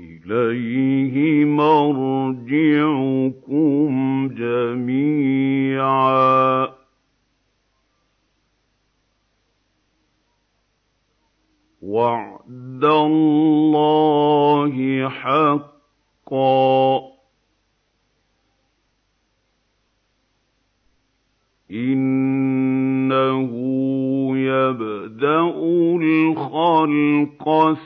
إِلَيْهِ مَرْجِعُكُمْ جَمِيعًا ۖ. وَعْدَ اللَّهِ حَقًّا ۚ. إِنَّهُ يَبْدَأُ الْخَلْقَ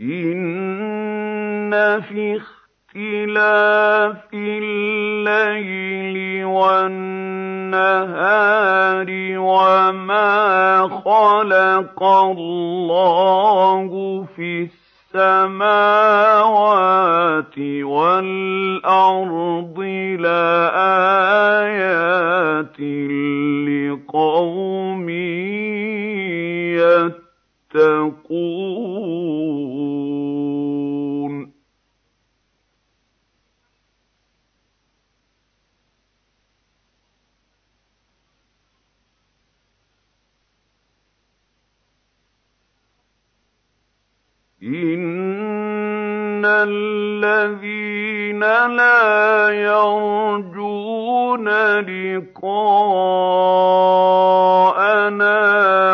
إِنَّ فِي اخْتِلَافِ اللَّيْلِ وَالنَّهَارِ وَمَا خَلَقَ اللَّهُ فِي السَّمَاوَاتِ وَالْأَرْضِ لَآيَاتٍ لِّقَوْمٍ يَتَّقُونَ. إِنَّ الَّذِينَ لَا يَرْجُونَ لِقَاءَنَا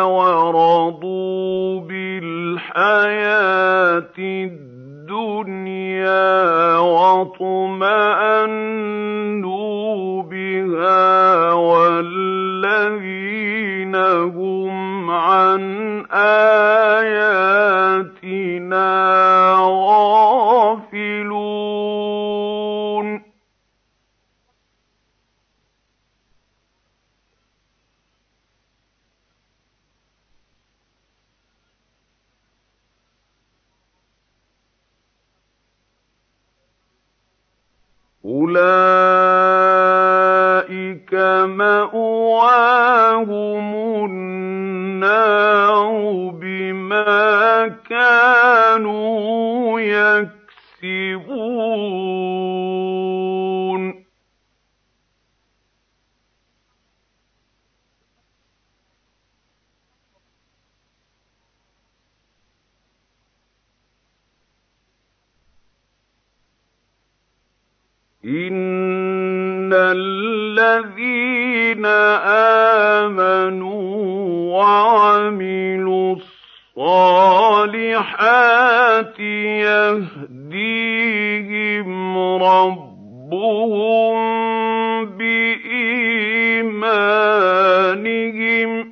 وَرَضُوا بِالْحَيَاةِ الدُّنْيَا وَاطْمَأَنُّوا بِهَا وَالَّذِينَ هُمْ عَنْ آيَاتِنَا أُولَٰئِكَ مَأْوَاهُمُ النَّارُ بِمَا كَانُوا يَكْسِبُونَ إِنَّ الَّذِينَ آمَنُوا وَعَمِلُوا الصَّالِحَاتِ يَهْدِيهِمْ رَبُّهُم بِإِيمَانِهِمْ ۖ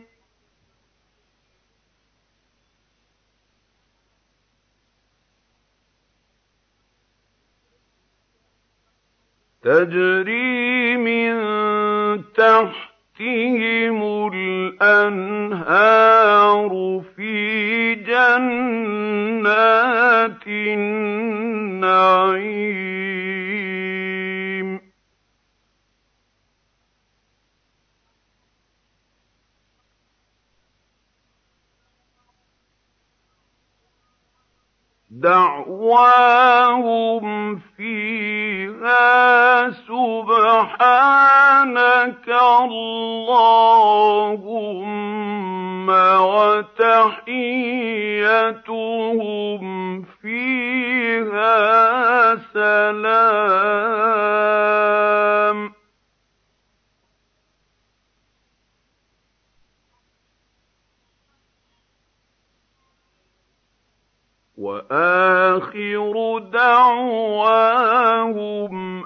تَجْرِي مِن تَحْتِهِمُ الْأَنْهَارُ فِي جَنَّاتِ النَّعِيمِ. دَعْوَاهُمْ فِيهَا سُبْحَانَكَ اللَّهُمَّ وَتَحِيَّتُهُمْ فِيهَا سَلَامٌ. وَآخِرُ دَعْوَاهُمْ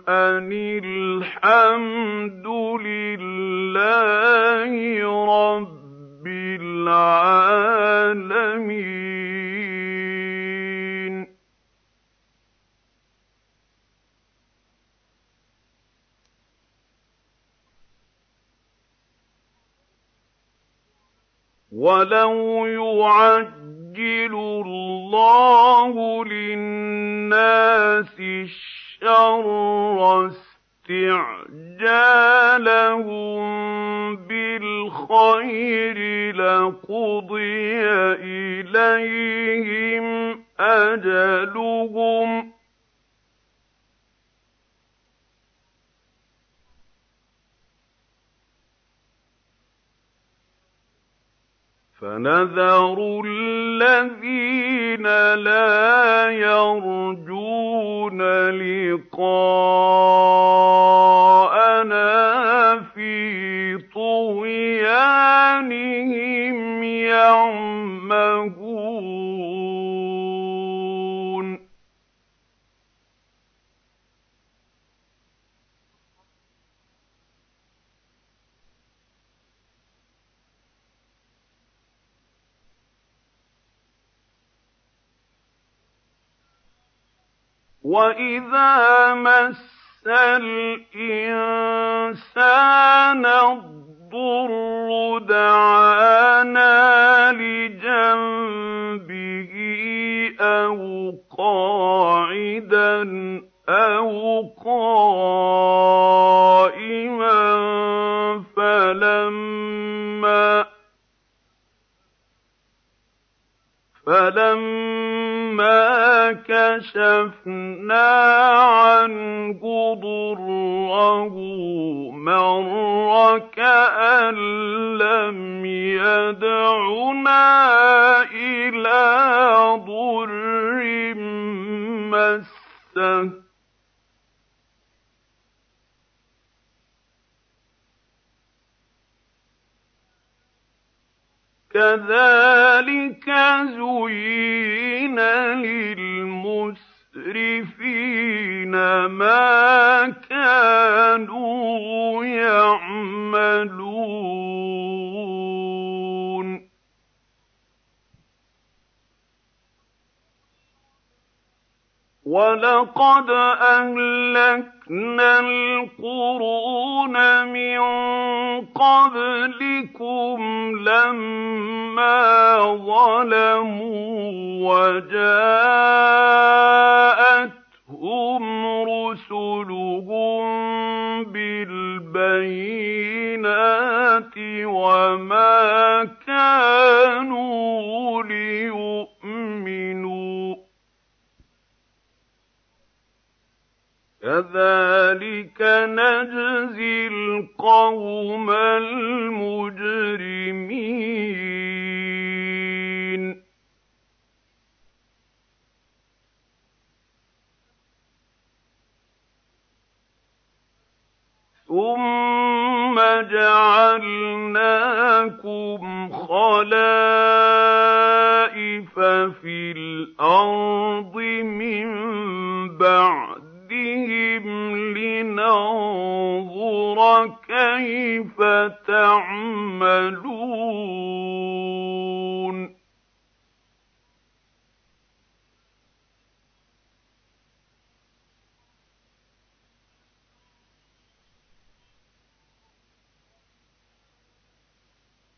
أَنِ الْحَمْدُ لِلَّهِ رَبِّ الْعَالَمِينَ. وَلَوْ يُعَجِّلُ اللَّهُ لِلنَّاسِ الشَّرَّ اسْتِعْجَالَهُم بِالْخَيْرِ لَقُضِيَ إِلَيْهِمْ أَجَلُهُمْ ۖ فَنَذَرُ الَّذِينَ لَا يَرْجُونَ لِقَاءَنَا فِي طُغْيَانِهِمْ يَعْمَهُونَ وَإِذَا مَسَّ الْإِنسَانَ الضُّرُّ دَعَانَا لِجَنبِهِ أَوْ قَاعِدًا أَوْ قَائِمًا فَلَمَّا كَشَفْنَا عَنْهُ ضُرَّهُ مَرَّ كَأَن لَّمْ يَدْعُنَا إِلَىٰ ضُرٍّ مَّسَّهُ ۚ كَذَٰلِكَ زُيِّنَ لِلْمُسْرِفِينَ مَا كَانُوا يَعْمَلُونَ. وَلَقَدْ أَهْلَكْنَا الْقُرُونَ مِن قَبْلِكُمْ لَمَّا ظَلَمُوا وَجَاءَتْهُمْ رُسُلُهُم بِالْبَيِّنَاتِ وَمَا كَانُوا لِيُؤْمِنُوا ۚ كَذَٰلِكَ نَجْزِي الْقَوْمَ الْمُجْرِمِينَ. ثُمَّ جَعَلْنَاكُمْ خَلَائِفَ فِي الْأَرْضِ مِن بَعْدِهِمْ لِنَنظُرَ كَيْفَ تَعْمَلُونَ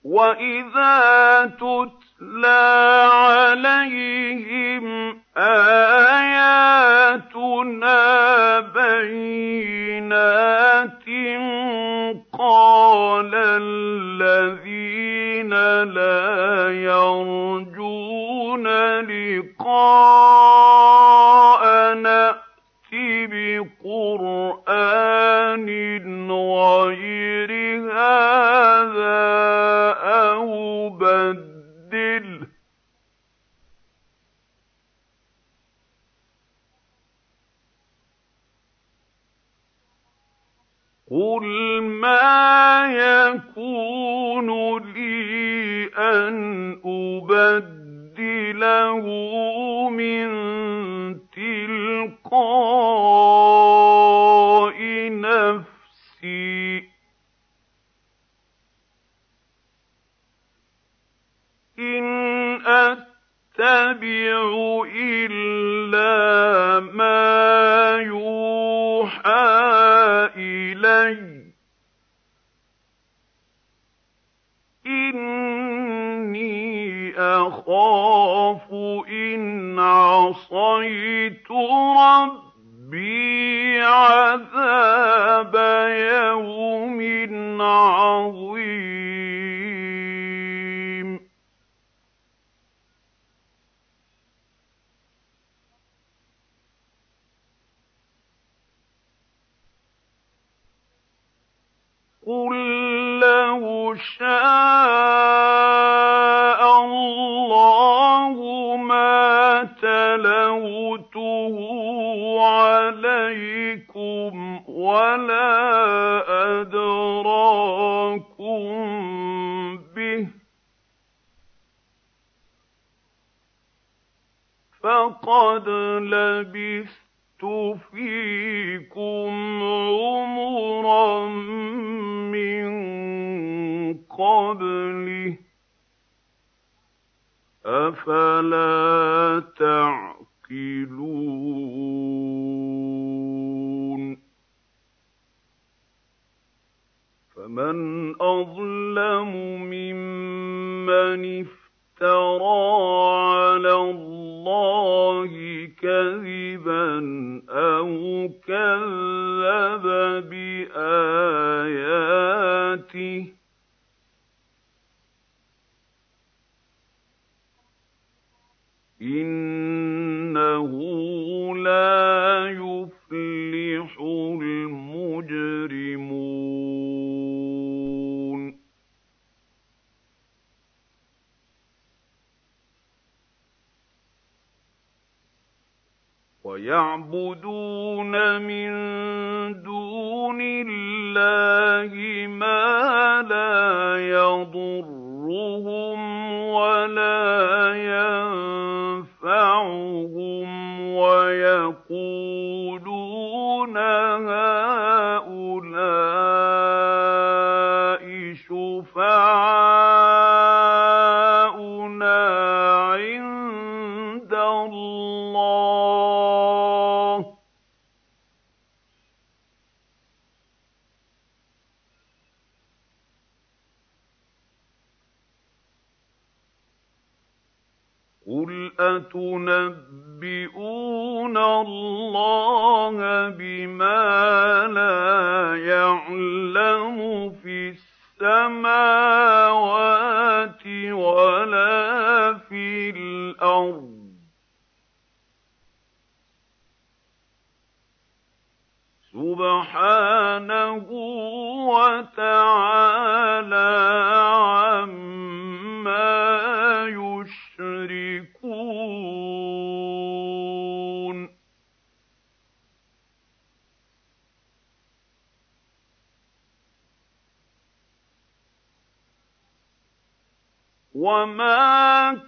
وَإِذَا تُتْلَىٰ عَلَيْهِمْ آيَاتُنَا بَيِّنَاتٍ قَالَ الَّذِينَ لَا يَرْجُونَ لِقَاءَنَا بِقُرْآنٍ غَيْرِ هَٰذَا أَوْ بَدِّلْهُ ۚ قُلْ مَا يَكُونُ لِي أَنْ أُبَدِّلَهُ مِن تِلْقَاءِ نَفْسِي ۖ. إِنْ أَتَّبِعُ إِلَّا مَا يُوحَىٰ إِلَيَّ ۖ. إِنِّي أَخَافُ إِنْ عَصَيْتُ رَبِّي عَذَابَ يَوْمٍ عَظِيمٍ.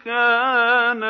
كَانَ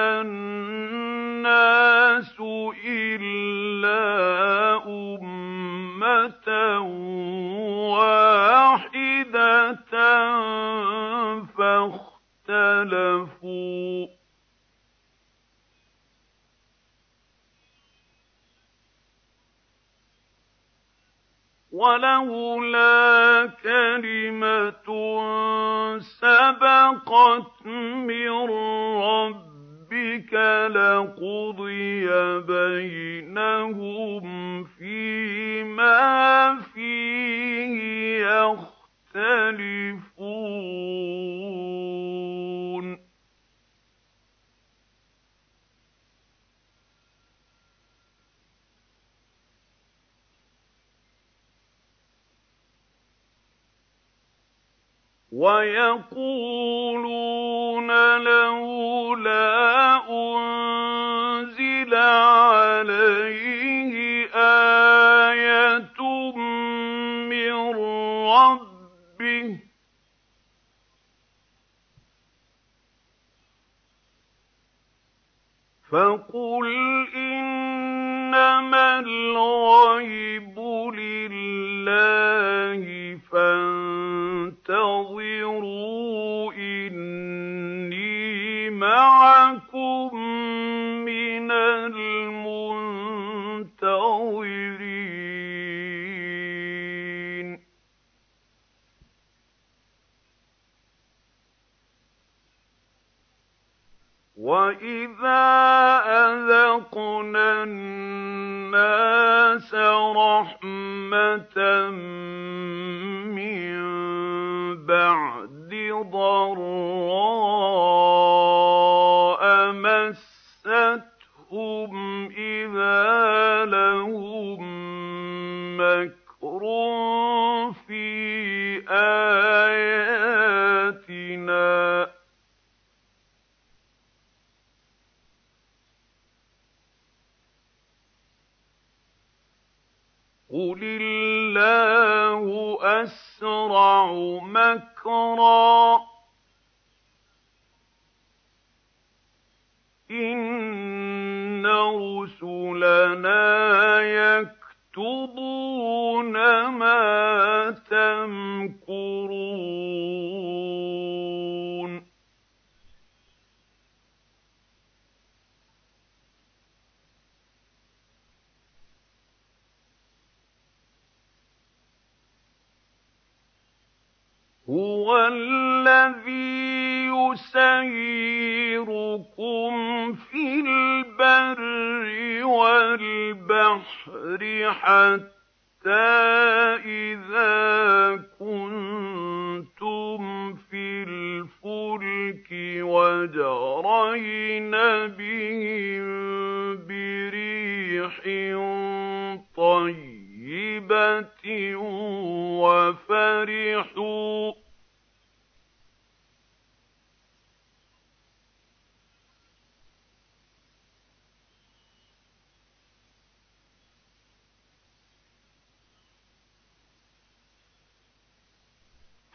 وَالْبَحْرِ حَتَّىٰ إِذَا كُنتُمْ فِي الْفُلْكِ وَجَرَيْنَ بِهِم بِرِيحٍ طَيِّبَةٍ وَفَرِحُوا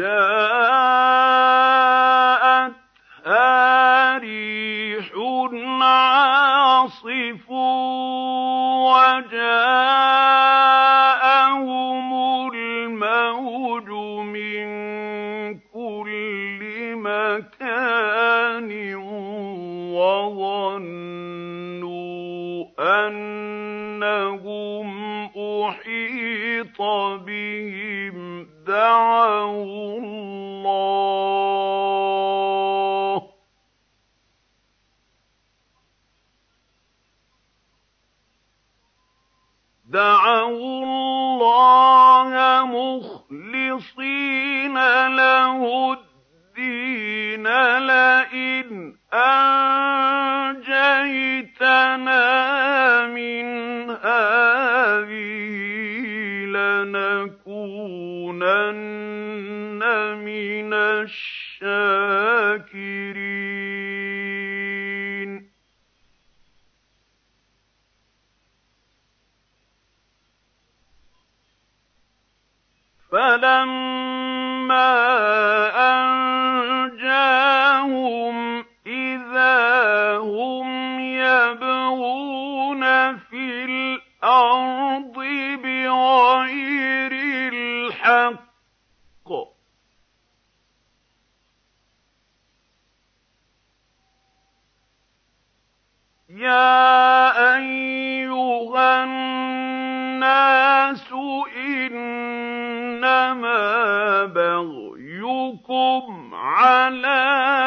جَاءَتْهَا رِيحٌ عَاصِفٌ وَجَاءَهُمُ الْمَوْجُ مِن كُلِّ مَكَانٍ وَظَنُّوا أَنَّهُمْ أُحِيطَ بِهِمْ دَعَوُا اللَّهَ مُخْلِصِينَ لَهُ الدِّينَ فَلَمَّا بَغْيُكُمْ عَلَىٰ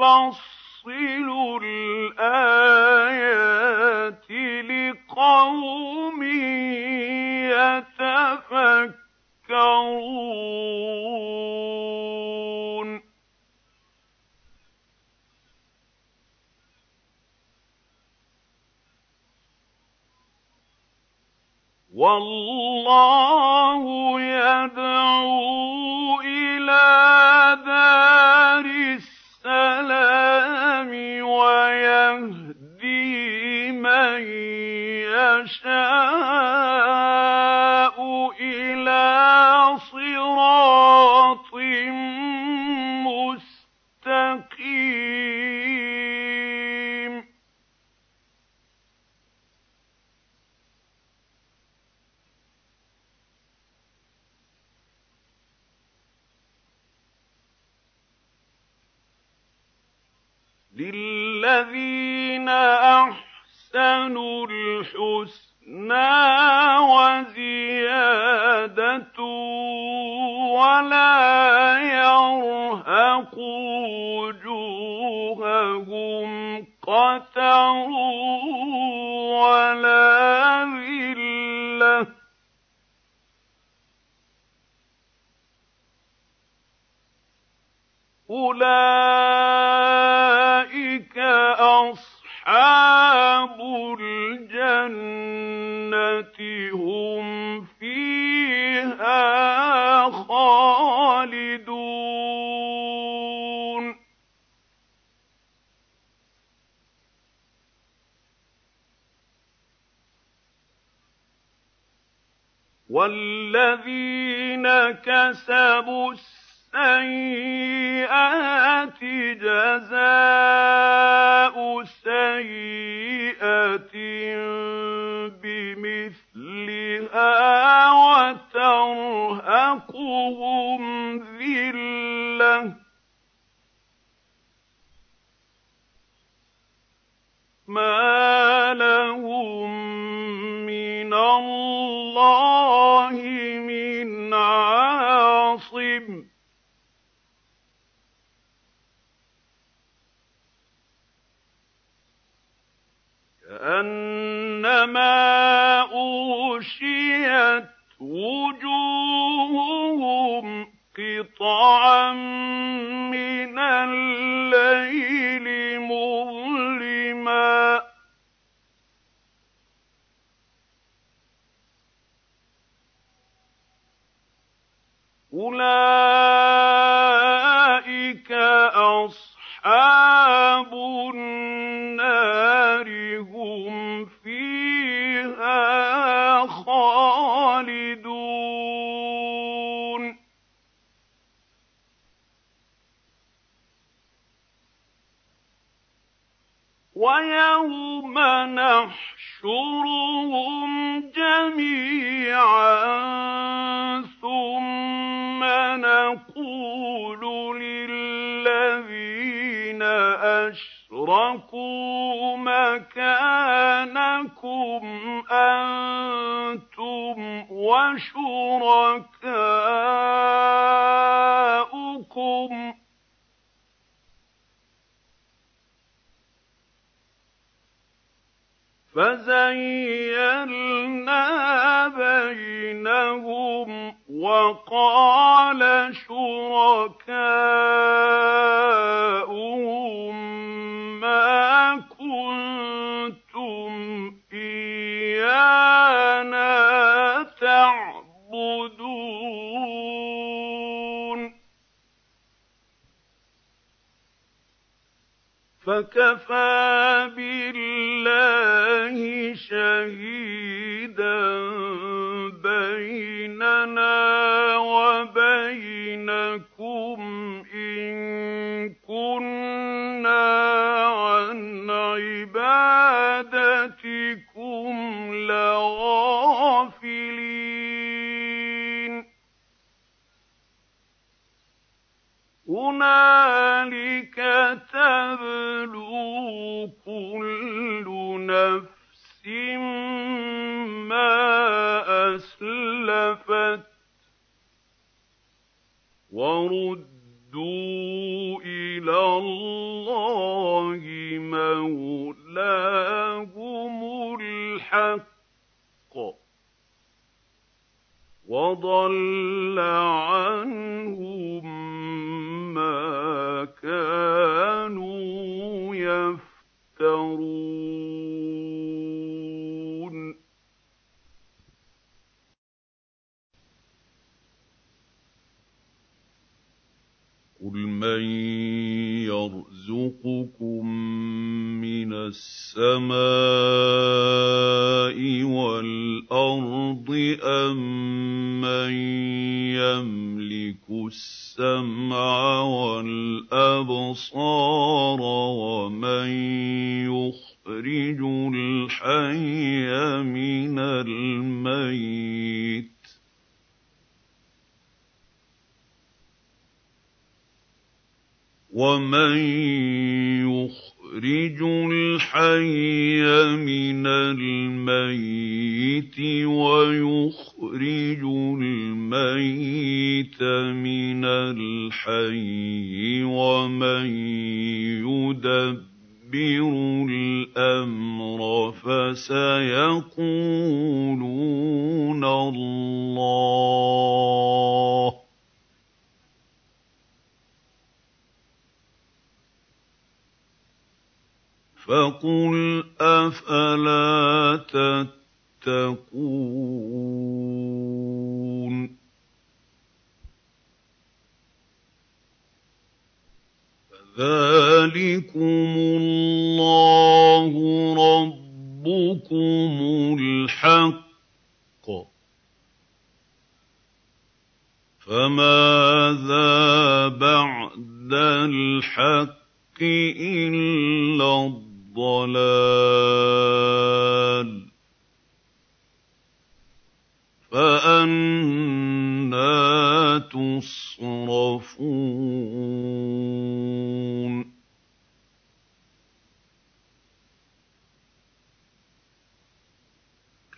نُفَصِّلُ الْآيَاتِ لِقَوْمٍ يَتَفَكَّرُونَ. وَاللَّهُ يَدْعُو وُجُوهَهُمْ قَتَرٌ وَلَا ذِلَّةٌ ۚ. أُولَٰئِكَ أَصْحَابُ الْجَنَّةِ هُمْ وَالَّذِينَ كَسَبُوا السَّيِّئَاتِ جَزَاءُ سَيِّئَةٍ بِمِثْلِهَا وَتَرْهَقُهُمْ ذِلَّةٌ ما فَأْتُوهُمْ قِطَعًا مِّنَ اللَّيْلِ مُظْلِمًا. أُولَٰئِكَ نَحْشُرُهُمْ جَمِيعًا ثُمَّ نَقُولُ لِلَّذِينَ أَشْرَكُوا مَكَانَكُمْ أَنتُمْ وَشُرَكَاؤُكُمْ ۚ. فَزَيَّلْنَا بَيْنَهُمْ ۖ وَقَالَ شُرَكَاؤُهُم مَّا كُنتُمْ إِيَّانَا تَعْبُدُونَ. فَكَفَىٰ بِاللَّهِ وَيُخْرِجُ الْمَيِّتَ مِنَ الْحَيِّ وَمَن يُدَبِّرُ الْأَمْرَ ۚ فَسَيَقُولُونَ اللَّهُ ۚ فَقُلْ أَفَلَا تَتَّقُونَ فَذَٰلِكُمُ اللَّهُ رَبُّكُمُ الْحَقُّ ۖ فَمَاذَا بَعْدَ الْحَقِّ إِلَّا الضَّلَالُ ۖ فَأَنَّىٰ تُصْرَفُونَ.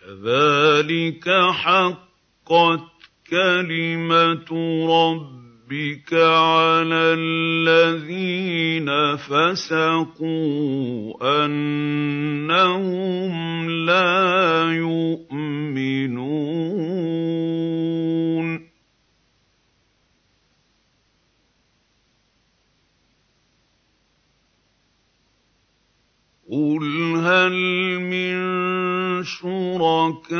كَذَٰلِكَ حَقَّتْ كَلِمَتُ رَبِّكَ عَلَى الَّذِينَ فَسَقُوا أَنَّهُمْ لَا يُؤْمِنُونَ. قُلْ هَلْ مِن شُرَكَائِكُم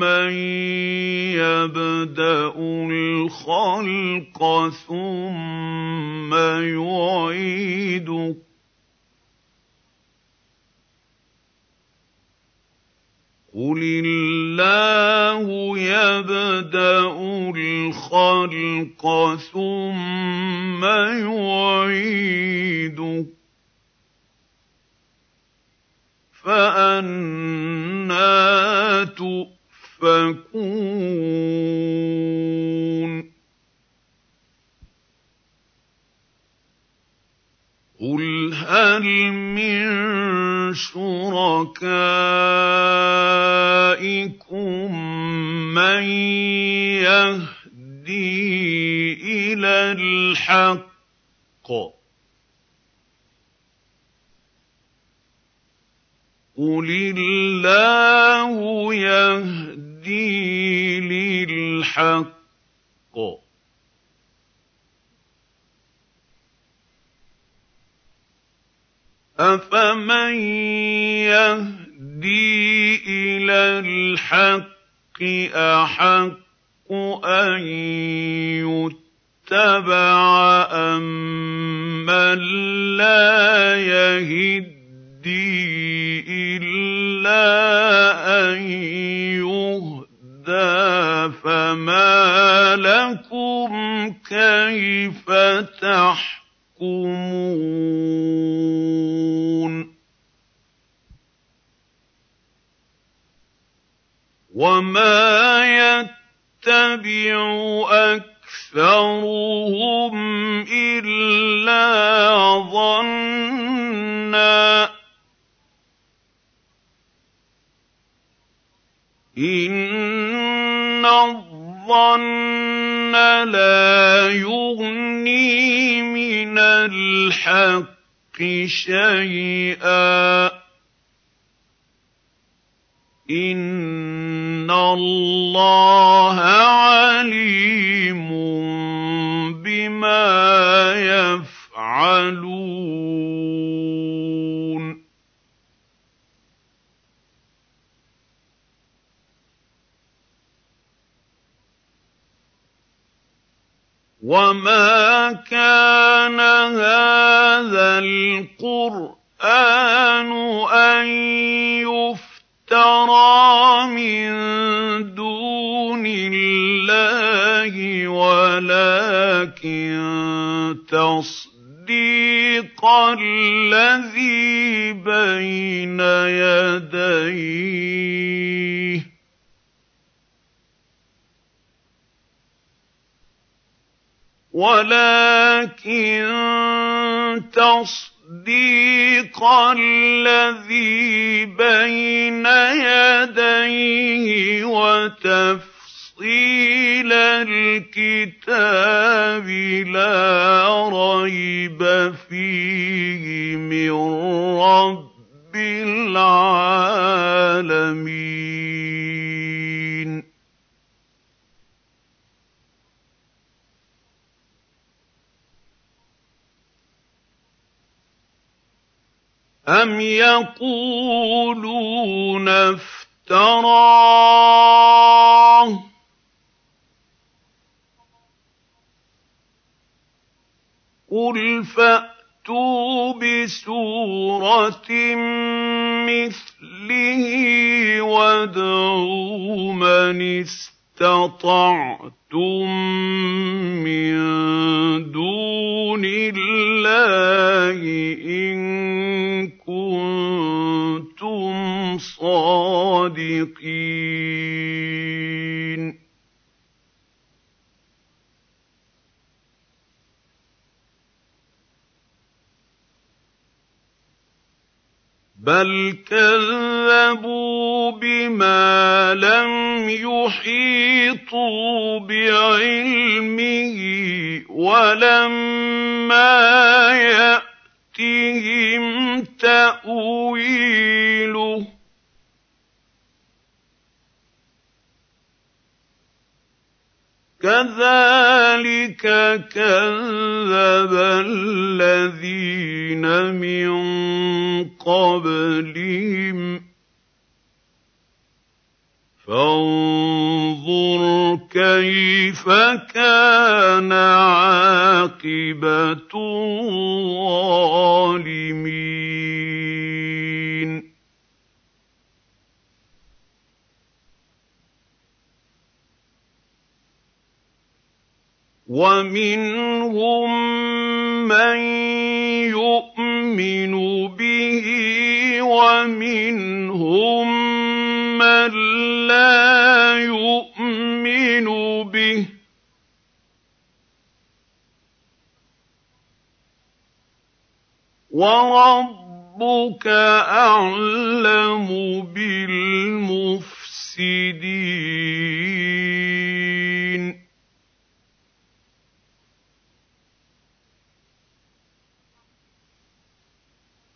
مَّن يبدا الخلق ثم يعيده قل الله يبدا الخلق ثم يعيده فأنا تؤفكون قل هل من شركائكم من يهدي إلى الحق قل الله يهدي للحق افمن يهدي إلى الحق احق ان يتبع امن لا يهدي إِلَّا أَن يُهْدَىٰ فَمَا لَكُمْ كَيْفَ تَحْكُمُونَ وَمَا يَتَّبِعُ أَكْثَرُهُمْ إِلَّا ظَنًّا إِنَّ الظَّنَّ لَا يُغْنِي مِنَ الْحَقِّ شَيْئًا ۚ إِنَّ اللَّهَ عَلِيمٌ بِمَا يَفْعَلُونَ وَمَا كَانَ هَٰذَا الْقُرْآنُ أَن يُفْتَرَىٰ مِن دُونِ اللَّهِ وَلَٰكِن تَصْدِيقَ الَّذِي بَيْنَ يَدَيْهِ. وَلَٰكِن تَصْدِيقَ الَّذِي بَيْنَ يَدَيْهِ وَتَفْصِيلَ الْكِتَابِ لَا رَيْبَ فِيهِ مِن رَّبِّ الْعَالَمِينَ. أَمْ يَقُولُونَ افْتَرَاهُ ۖ قُلْ فَأْتُوا بِسُورَةٍ مِّثْلِهِ وَادْعُوا مَنِ اسْتَطَعْتُم مِّن دُونِ اللَّهِ إِن كُنتُمْ صَادِقِينَ بَلْ كَذَّبُوا بِمَا لَمْ يُحِيطُوا بِعِلْمِهِ وَلَمَّا يَأْتِهِمْ تَأْوِيلُهُ ۚ كَذَٰلِكَ كَذَّبَ الَّذِينَ مِن قَبْلِهِمْ ۖ. فانظُرْ كَيْفَ كَانَ عَاقِبَةُ الظَّالِمِينَ. وَمِنْهُم مَّن يُؤْمِنُ بِهِ وَمِنْهُم مَّن لَّا يُؤْمِنُ بِهِ ۚ. وَرَبُّكَ أَعْلَمُ بِالْمُفْسِدِينَ.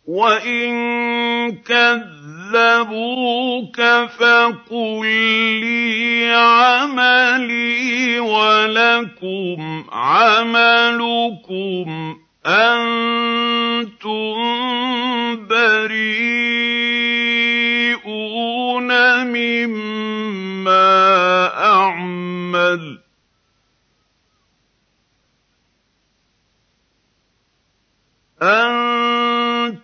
وَإِن كَذَّبُوكَ فَقُل لِّي عَمَلِي وَلَكُمْ عَمَلُكُمْ أَنتُم بَرِيئُونَ مِمَّا أَعْمَلُ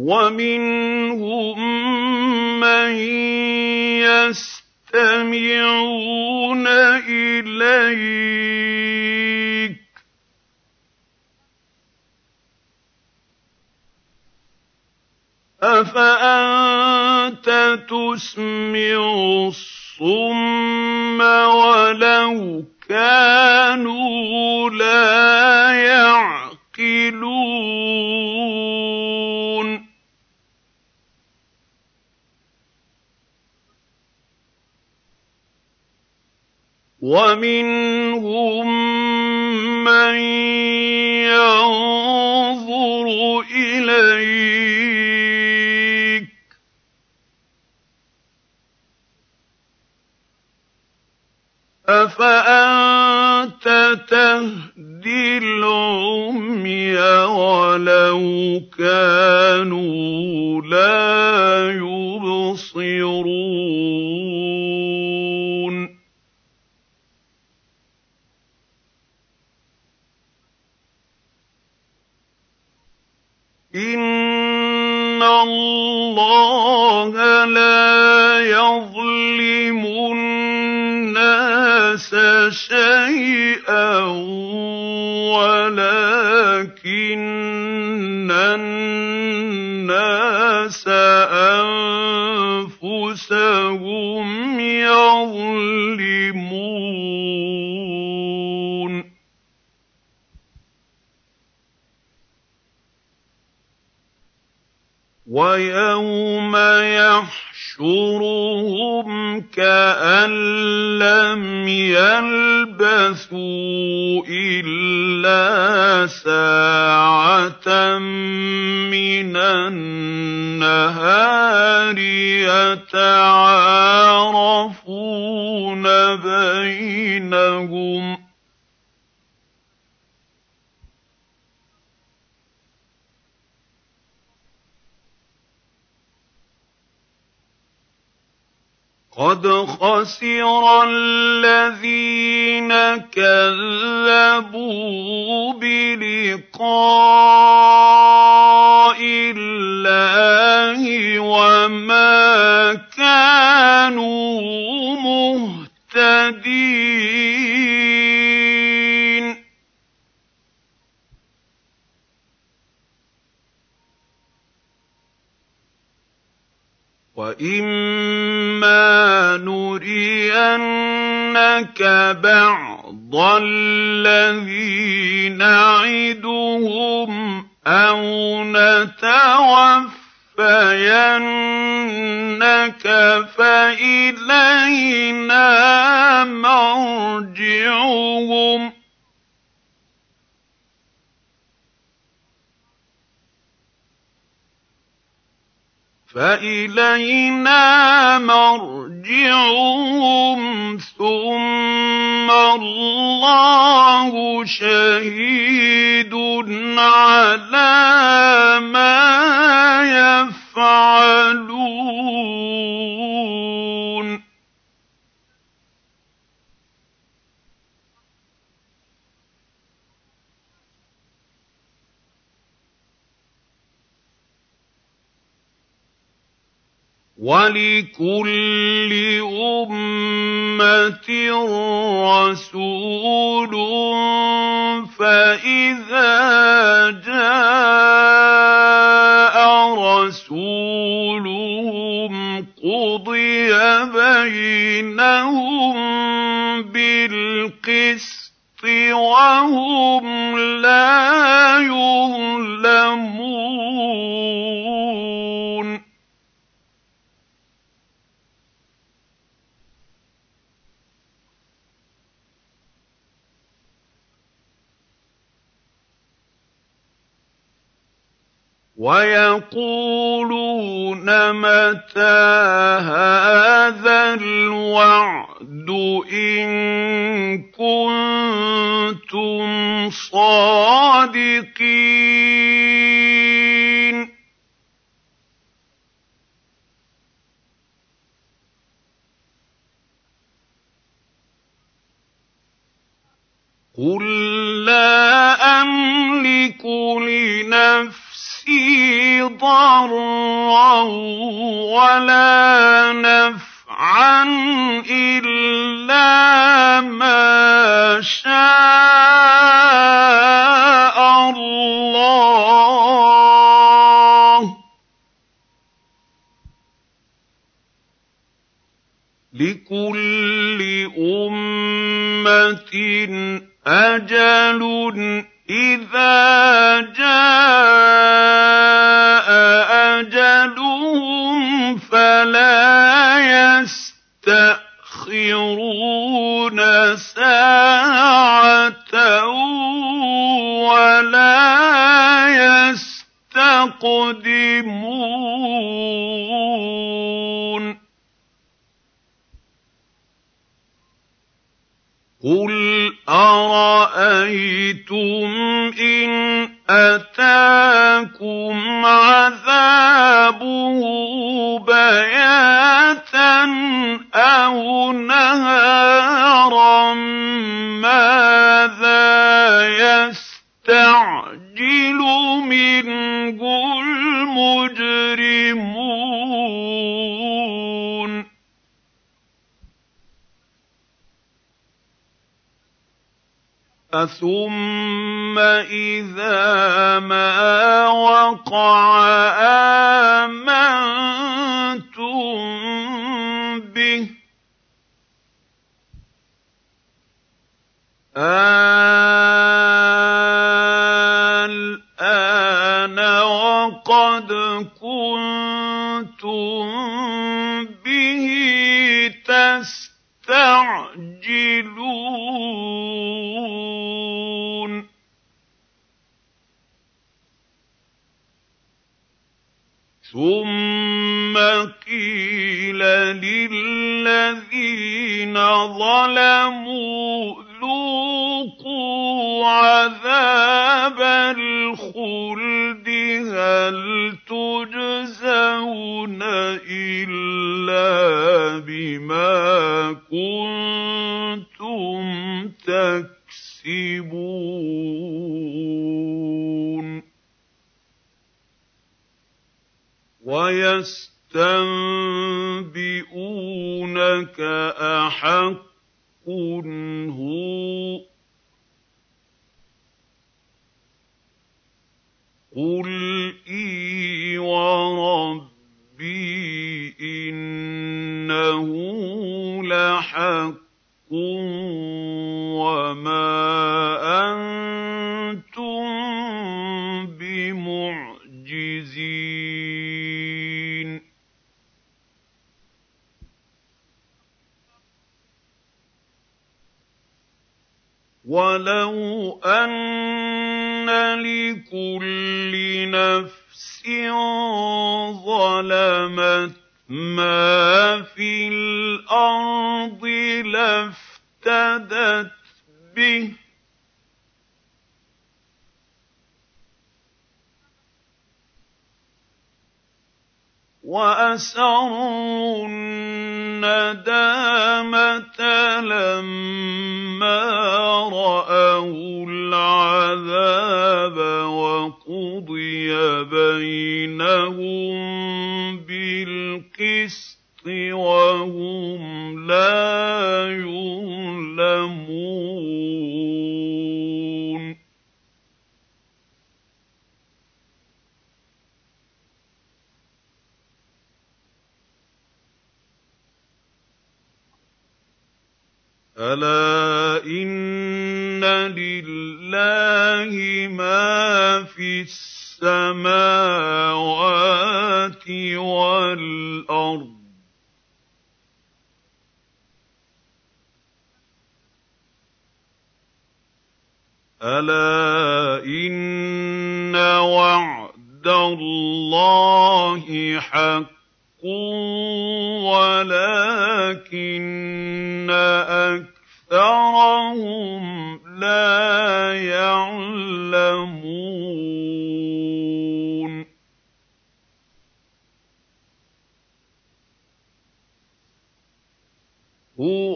وَمِنْهُم مَّن يَسْتَمِعُونَ إِلَيْكَ ۖ. أَفَأَنتَ تُسْمِعُ الصُّمَّ وَلَوْ كَانُوا لَا يَعْقِلُونَ؟ وَمِنْهُم مَّن يَنظُرُ إِلَيْكَ ۚ. أَفَأَنتَ تَهْدِي الْعُمْيَ وَلَوْ كَانُوا لَا يُبْصِرُونَ؟ إِنَّ اللَّهَ لَا يَظْلِمُ النَّاسَ شَيْئًا وَلَٰكِنَّ النَّاسَ أَنفُسَهُمْ يَظْلِمُونَ وَيَوْمَ يَحْشُرُهُمْ كَأَن لَّمْ يَلْبَثُوا إِلَّا سَاعَةً مِّنَ النَّهَارِ يَتَعَارَفُونَ بَيْنَهُمْ ۚ قَدْ خَسِرَ الَّذِينَ كَذَّبُوا بِلِقَاءِ اللَّهِ وَمَا كَانُوا مُهْتَدِينَ. وَإِمَّا نُرِيَنَّكَ بَعْضَ الَّذِي نَعِدُهُمْ أَوْ نَتَوَفَّيَنَّكَ فإلينا مرجعهم فإلينا مرجعهم ثم الله شهيد على ما يفعلون. وَلِكُلِّ أُمَّةٍ رَّسُولٌ ۖ فَإِذَا جَاءَ رَسُولُهُمْ قُضِيَ بَيْنَهُم بِالْقِسْطِ وَهُمْ لَا يُظْلَمُونَ. وَيَقُولُونَ مَتَىٰ هَٰذَا الْوَعْدُ إِن كُنتُمْ صَادِقِينَ؟ قُل لَّا أَمْلِكُ لِنَفْسِي نفسي ضرا ولا نفعا إلا ما شاء الله. لكل أمة أجل إِذَا جَاءَ أَجَلُهُمْ فَلَا يَسْتَأْخِرُونَ سَاعَةً وَلَا يَسْتَقْدِمُونَ. قُلْ أَرَأَيْتُمْ إِنْ أَتَاكُمْ عَذَابُهُ بَيَاتًا أَوْ نَهَارًا مَّاذَا يَسْتَعْجِلُ مِنْهُ الْمُجْرِمُونَ أَثُمَّ إِذَا مَا وَقَعَ آمَنتُم بِهِ ۚ الْآنَ وَقَدْ كُنتُم بِهِ تَسْتَعْجِلُونَ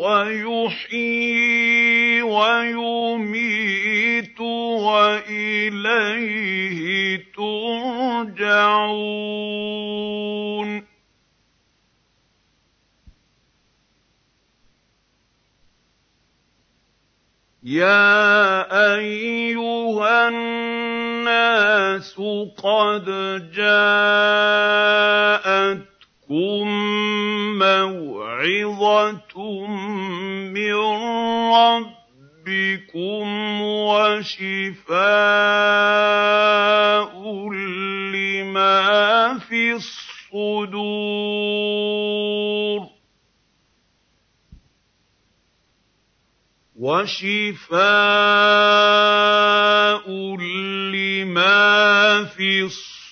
هُوَ يُحْيِي وَيُمِيتُ وَإِلَيْهِ تُرْجَعُونَ. يَا أَيُّهَا النَّاسُ قَدْ جَاءَتْكُم مَّوْعِظَةٌ مِّن رَّبِّكُمْ وَشِفَاءٌ لِّمَا فِي الصُّدُورِ. وَشِفَاءٌ لِّمَا فِي الصُّدُورِ.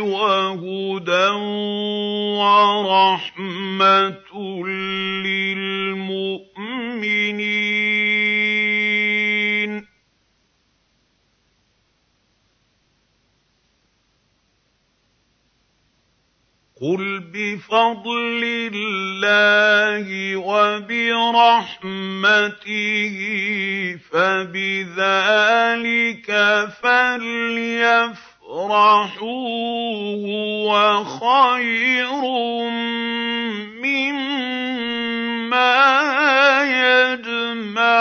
وَهُدًى وَرَحْمَةٌ قُلْ بِفَضْلِ اللَّهِ وَبِرَحْمَتِهِ فَبِذَٰلِكَ فَلْيَفْرَحُوا هُوَ خَيْرٌ مِّمَّا يَجْمَعُونَ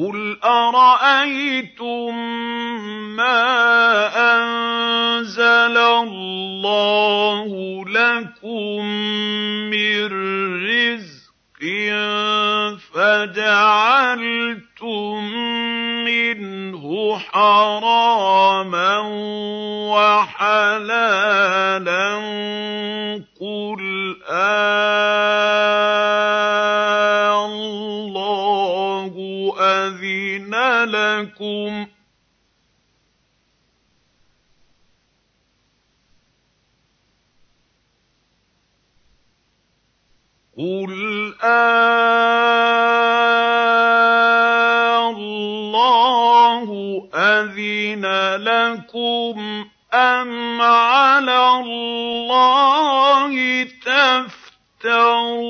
قُلْ أَرَأَيْتُم مَّا أَنزَلَ اللَّهُ لَكُم مِّن رِّزْقٍ فَجَعَلْتُم مِّنْهُ حَرَامًا وَحَلَالًا ۖ قُلْ آللَّهُ أَذِنَ لَكُمْ ۖ قُلْ آللَّهُ أَذِنَ لَكُمْ أَمْ عَلَى اللَّهِ تَفْتَرُونَ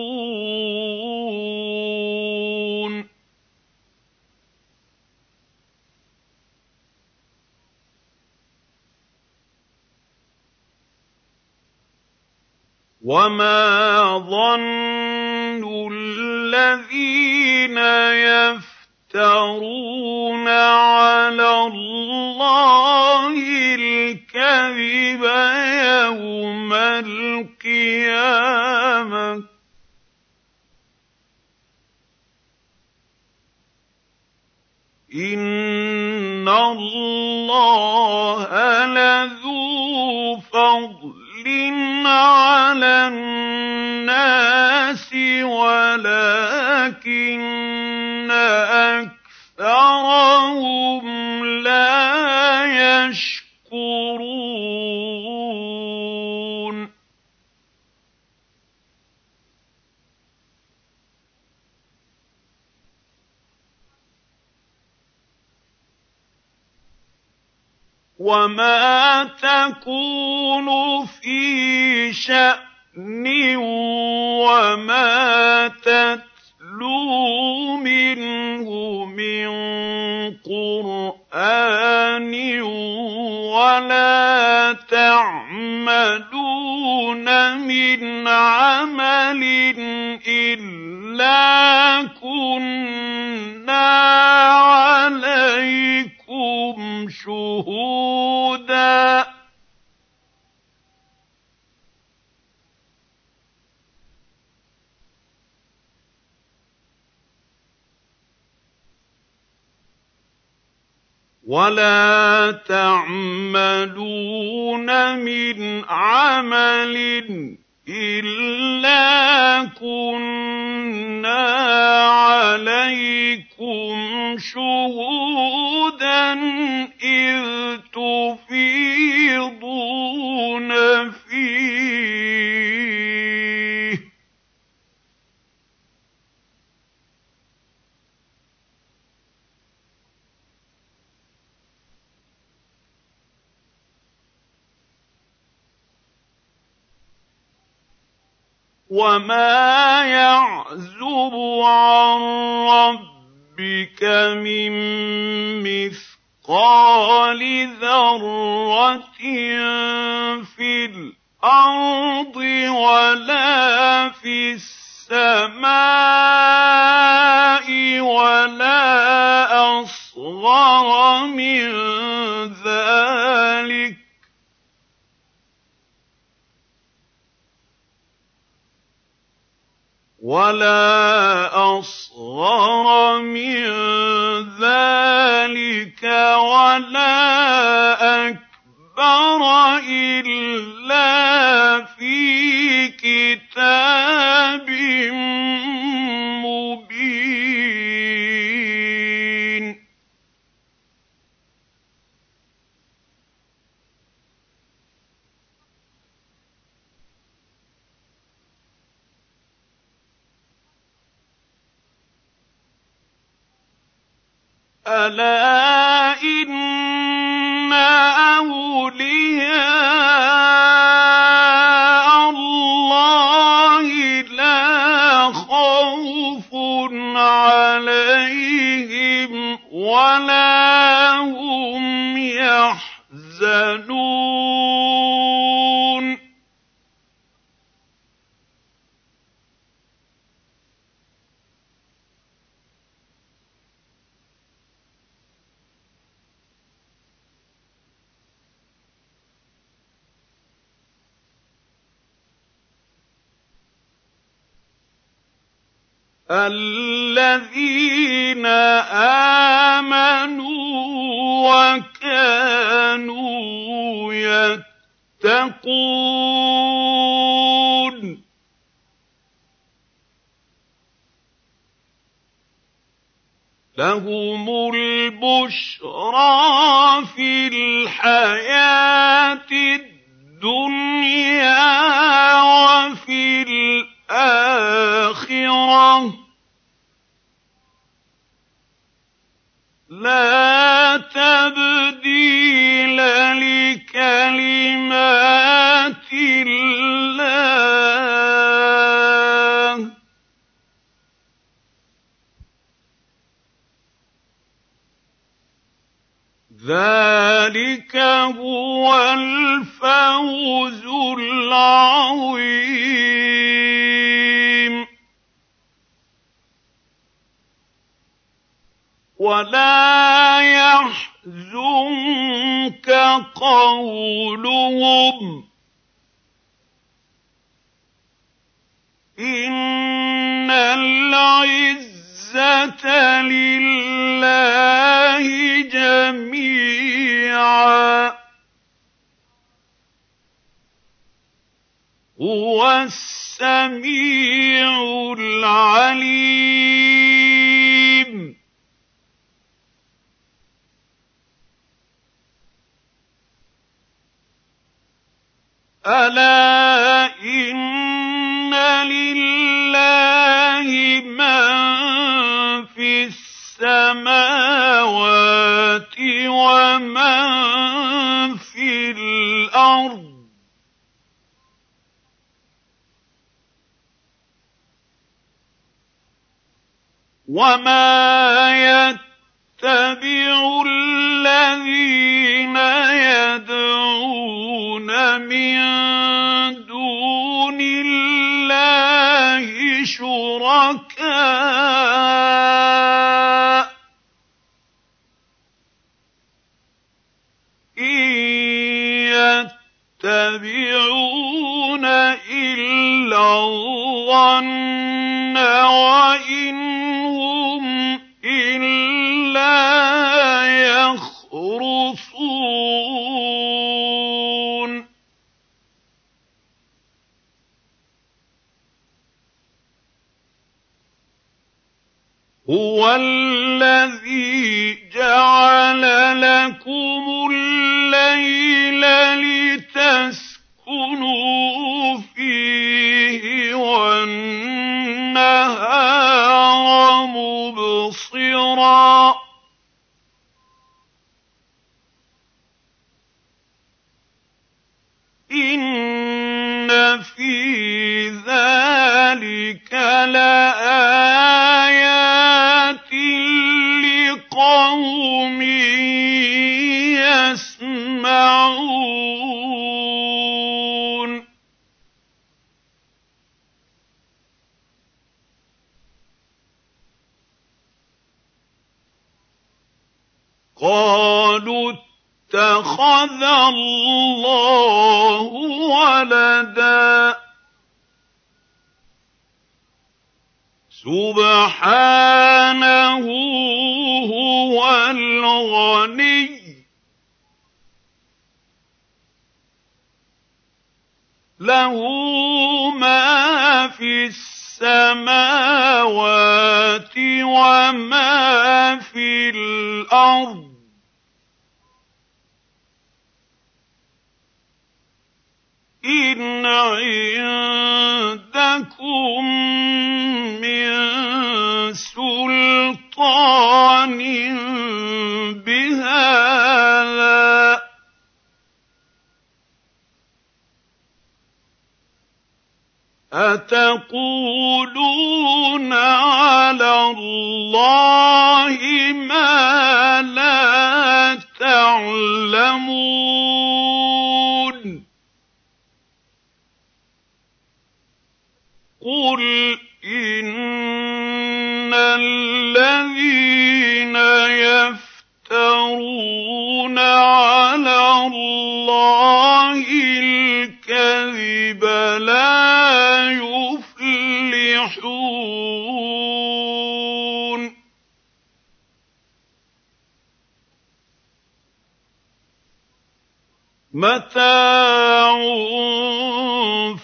وَمَا ظَنُّ الَّذِينَ يَفْتَرُونَ عَلَى اللَّهِ الْكَذِبَ يَوْمَ عَلَى النَّاسِ وَلَٰكِنَّ أَكْثَرَهُمْ لَا يَشْكُرُونَ. وَمَا تَكُونُ فِي شَأْنٍ وَمَا تَتْلُو مِنْهُ مِن قُرْآنٍ وَلَا تَعْمَلُونَ مِنْ عَمَلٍ إِلَّا كُنَّا عَلَيْكُمْ شُهُودًا وَلَا تَعْمَلُونَ مِنْ عَمَلٍ إِلَّا كُنَّا عَلَيْكُمْ شُهُودًا إِذْ تُفِيضُونَ فِيهِ ۚ وَمَا يَعْزُبُ عَن رَّبِّكَ مِن مِّثْقَالِ ذَرَّةٍ فِي الْأَرْضِ وَلَا فِي السَّمَاءِ وَلَا أَصْغَرَ مِن ذَٰلِكَ وَلَا أَكْبَرَ إِلَّا فِي كِتَابٍ أَلَا إِنَّ أَوْلِيَاءَ اللَّهِ لَا خَوْفٌ عَلَيْهِمْ وَلَا هُمْ يَحْزَنُونَ. الَّذِينَ آمَنُوا وَكَانُوا يَتَّقُونَ. لَهُمُ الْبُشْرَىٰ فِي الْحَيَاةِ الدُّنْيَا وَفِي الْآخِرَةِ ۚ لَا تَبْدِيلَ لِكَلِمَاتِ اللَّهِ ۚ. ذَٰلِكَ هُوَ الْفَوْزُ الْعَظِيمُ. ولا يحزنك قولهم. إن العزة لله جميعا. هو السميع العليم. ألا إن لله من في السماوات ومن في الأرض. وما يتبع الذين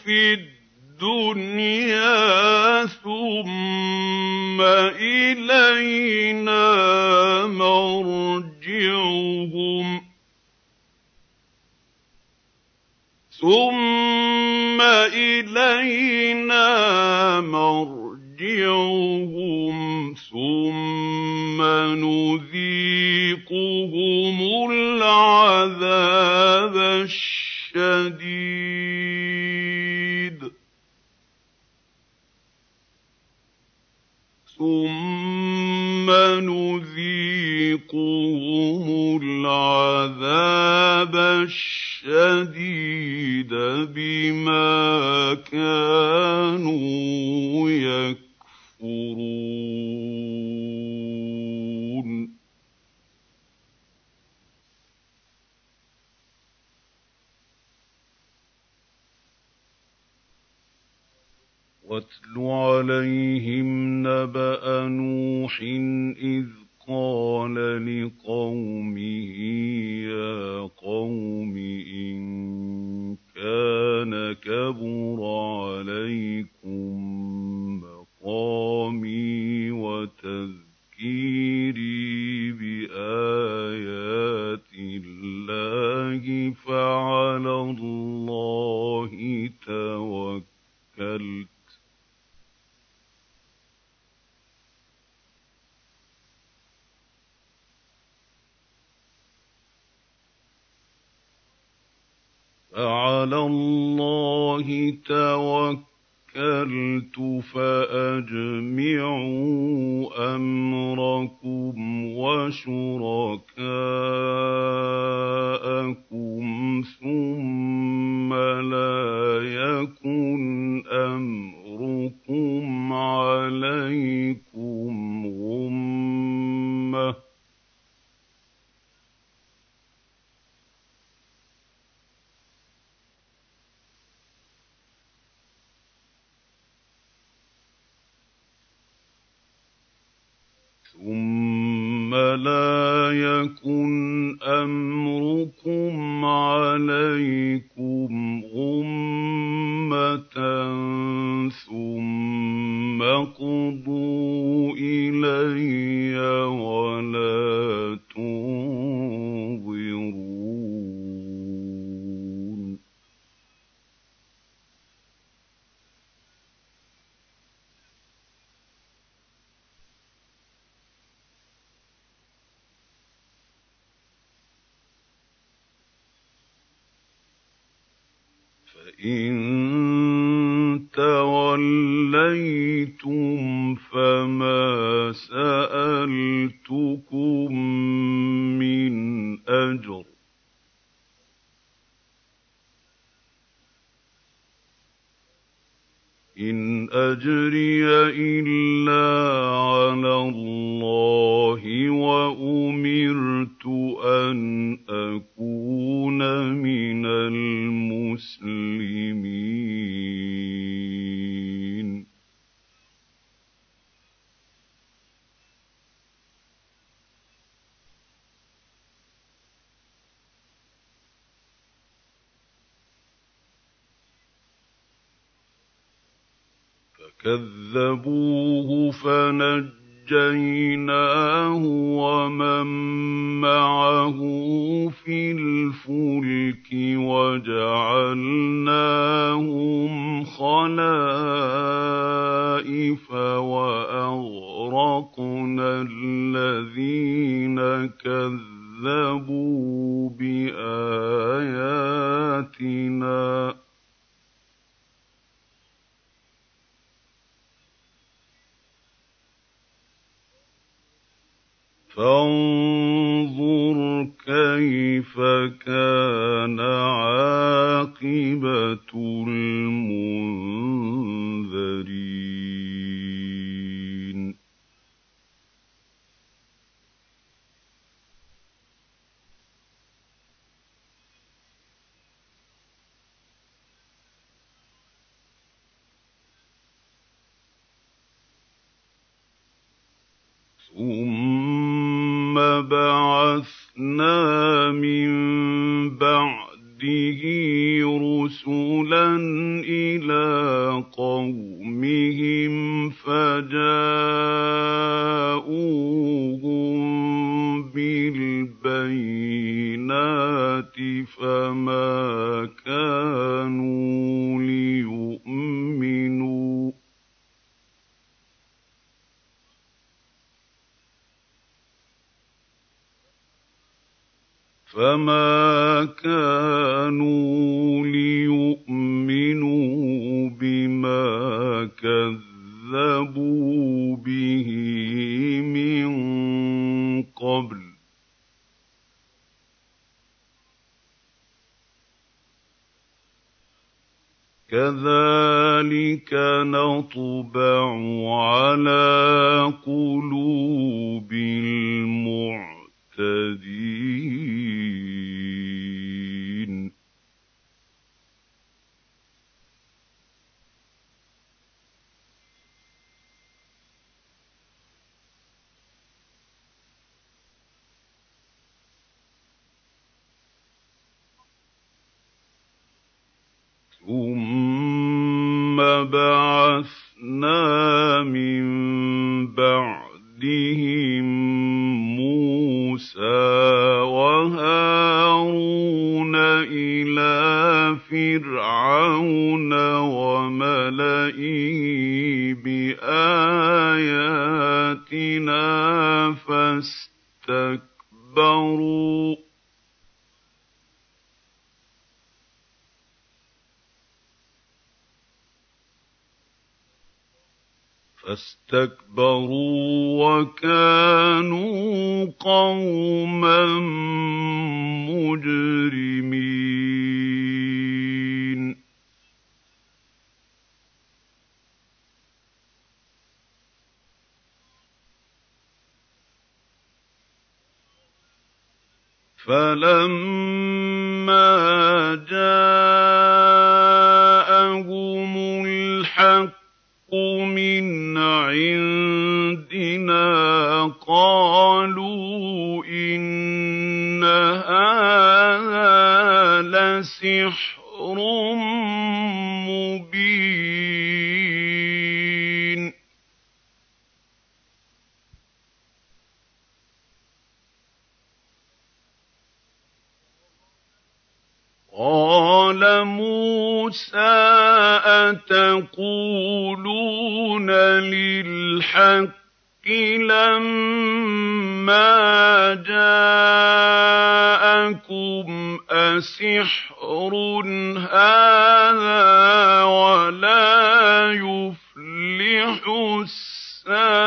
في الدنيا ثم إلينا مرجعهم. ثم إلينا مرجعهم. ثم نذيقهم العذاب الشديد. ثُمَّ نُذِيقُهُمُ الْعَذَابَ الشَّدِيدَ بِمَا كَانُوا يَكْفُرُونَ وَاتْلُ عَلَيْهِمْ نَبَأَ نُوحٍ إِذْ قَالَ لِقَوْمِهِ يَا قَوْمِ إِن كَانَ كَبُرَ عَلَيْكُم مَّقَامِي وَتَذْكِيرِي بِآيَاتِ اللَّهِ فَعَلَى اللَّهِ تَوَكَّلْتُ فعلى الله توكلت فأجمعوا أمركم وشركاءكم ثم لا يكن أمركم عليكم غمّة. ثم لا يكن أمركم عليكم غمة ثم قضوا إلي ولا فإن توليتم فما سألتكم من أجر إن أجري إلا على الله وأمرت أن أكون من المسلمين فكذبوه فنجيناه ومن معه في الفلك وجعلناهم خلائف وأغرقنا الذين كذبوا بآياتنا. فانظر كيف كان عاقبة المنذرين. ثم بعثنا من بعده رسلا إلى قومهم فجاءوهم بالبينات فما كانوا ليؤمنوا فما كانوا ليؤمنوا بما كذبوا به من قبل كذلك نطبع على قلوب المعتدين المهتدين. ثم بعثنا من بعد فرعون وملئه بآياتنا فاستكبروا. فاستكبروا وكانوا قوما مجرمين. فلما جاءهم الحق من عندنا قالوا إن هذا لسحر مبين قال موسى أتقولون للحق لما جاءكم أسحر هذا ولا يفلح الساحرون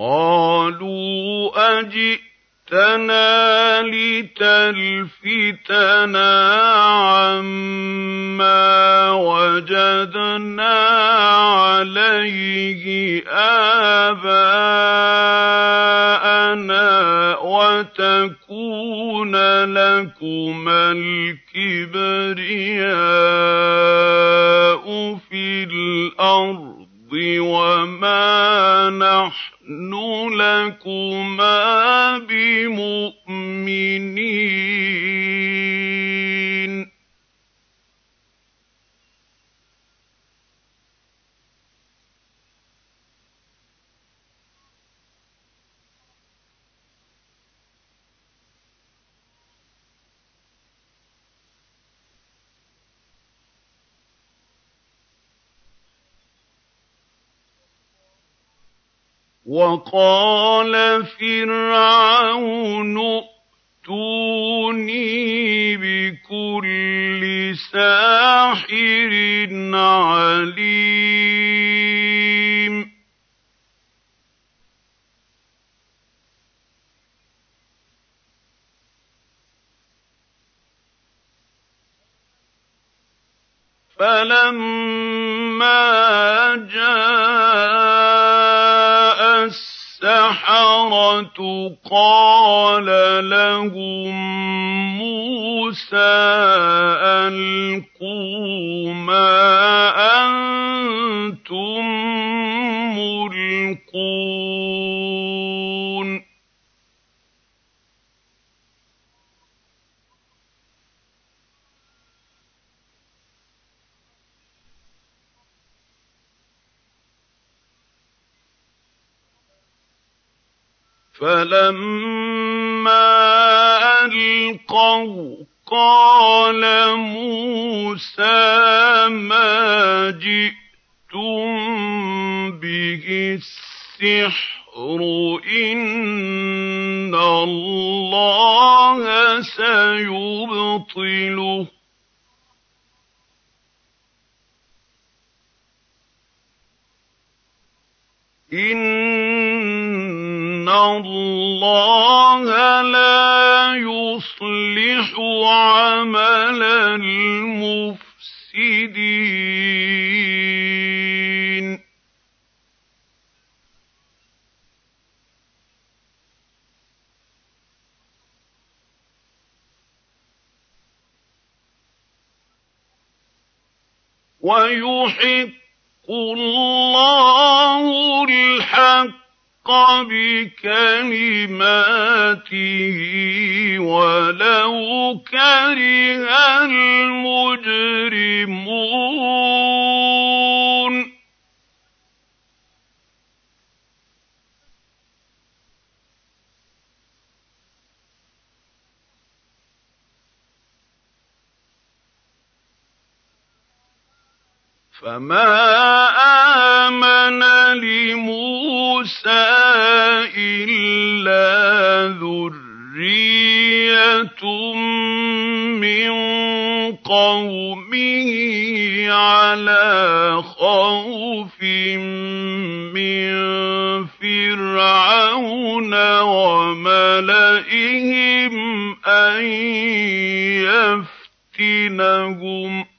قالوا أجئتنا لتلفتنا عما وجدنا عليه آباءنا وتكون لكما الكبرياء في الأرض. وما نحن لكما بمؤمنين. وقال فرعون ائتوني بكل ساحر عليم. فلما جاء السحرة قال لهم موسى ألقوا ما أنتم ملقون. فلما ألقوا قال موسى ما جئتم به السحر إن الله سيبطله إِنَّ اللَّهَ لَا يُصْلِحُ عَمَلَ الْمُفْسِدِينَ وَيُحِقُّ الله الحق بكلماته ولو كره المجرمون فما آمن لموسى إلا ذرية من قومه على خوف من فرعون وملئهم أن يفتنهم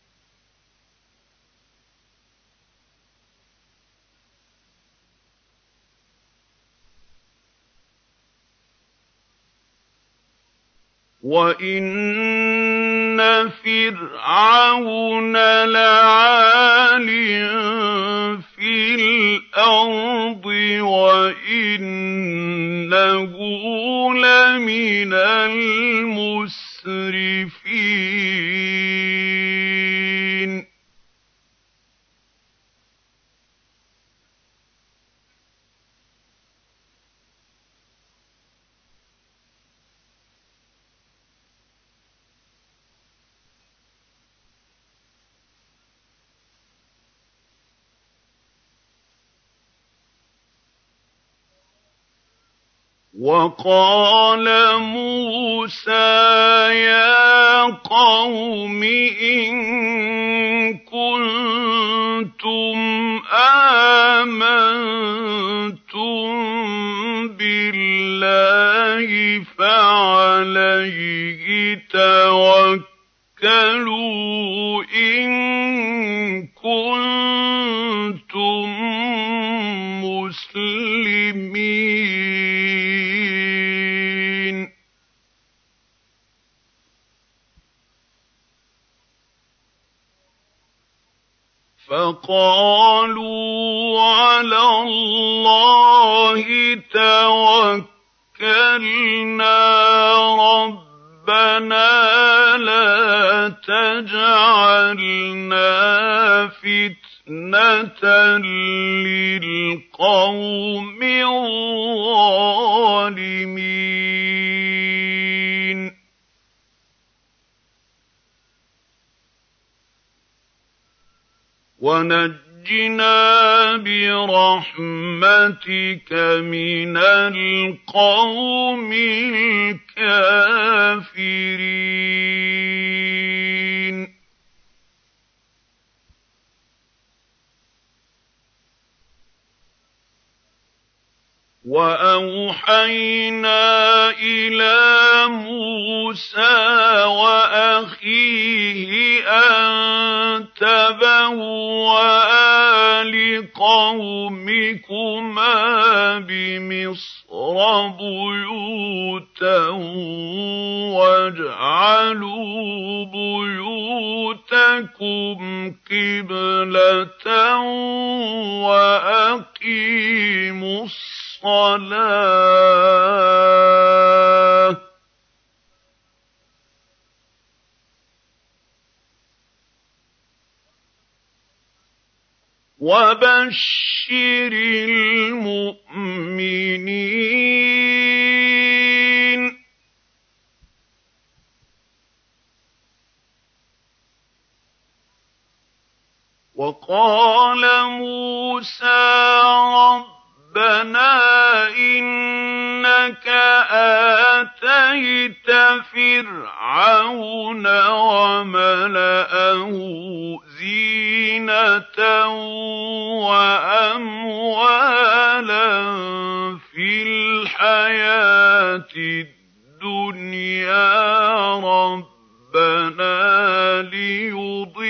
وَإِنَّ فِرْعَوْنَ لَعَالٍ فِي الْأَرْضِ وَإِنَّهُ لَمِنَ الْمُسْرِفِينَ وَقَالَ مُوسَىٰ يَا قَوْمِ إِن كُنتُمْ آمَنتُم بِاللَّهِ فَعَلَيْهِ تَوَكَّلُوا إِن كُنتُم مُّسْلِمِينَ. فَقَالُوا عَلَى اللَّهِ تَوَكَّلْنَا رَبَّنَا لَا تَجْعَلْنَا فِتْنَةً لِّلْقَوْمِ الظَّالِمِينَ. وَنَجِّنَا بِرَحْمَتِكَ مِنَ الْقَوْمِ الْكَافِرِينَ. وَأَوْحَيْنَا إِلَىٰ مُوسَىٰ وَأَخِيهِ أَن تَبَوَّآ لِقَوْمِكُمَا بِمِصْرَ بُيُوتًا وَاجْعَلُوا بُيُوتَكُمْ قِبْلَةً وَأَقِيمُوا الصَّلَاةَ ۗ وَبَشِّرِ الْمُؤْمِنِينَ. وَقَالَ آتَيْتَ فِرْعَوْنَ وَمَلَأَهُ زِينَةً وَأَمْوَالًا فِي الْحَيَاةِ الدُّنْيَا. رَبَّنَا لِيُضِلُّوا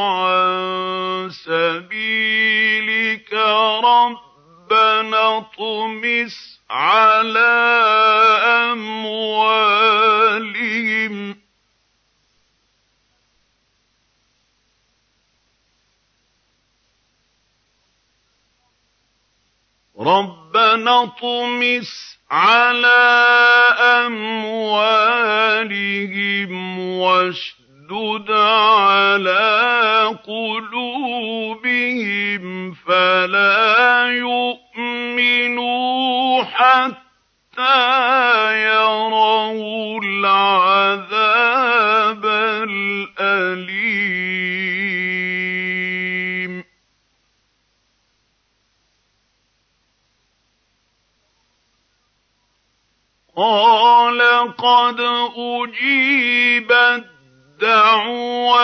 عَن سَبِيلِكَ. رَبَّنَا اطْمِسْ عَلَىٰ أَمْوَالِهِمْ ۖ. رَبَّنَا اطْمِسْ عَلَىٰ أَمْوَالِهِمْ وَاشْدُدْ عَلَىٰ قُلُوبِهِمْ فَلَا يُؤْمِنُوا حَتَّىٰ يَرَوُا الْعَذَابَ الْأَلِيمَ. قَالَ قَدْ أُجِيبَتْ دَعْوَتُكُمَا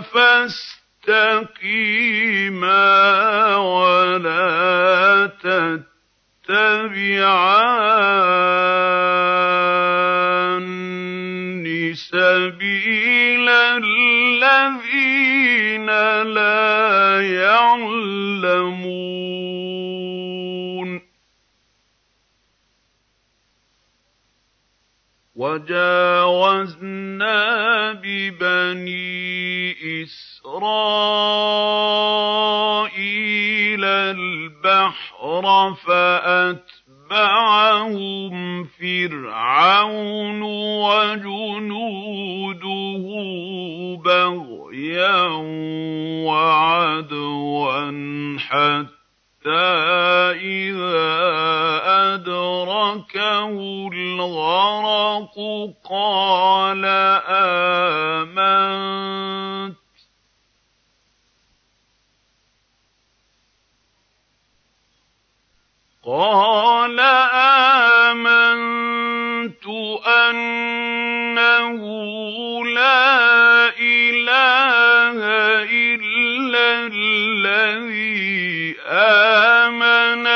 فَاسْتَقِيمَا وَلَا تَتَّبِعَانِّ سَبِيلَ الَّذِينَ لَا يَعْلَمُونَ وَجَاوَزْنَا بِبَنِي إِسْرَائِيلَ الْبَحْرَ فَأَتْبَعَهُمْ فِرْعَوْنُ وَجُنُودُهُ بَغْيًا وَعَدْوًا حَتَّىٰ إِذَا أَدْرَكَهُ الْغَرَقُ قَالَ آمَنتُ. أَنَّهُ لَا إِلَٰهَ إِلَّا الَّذِي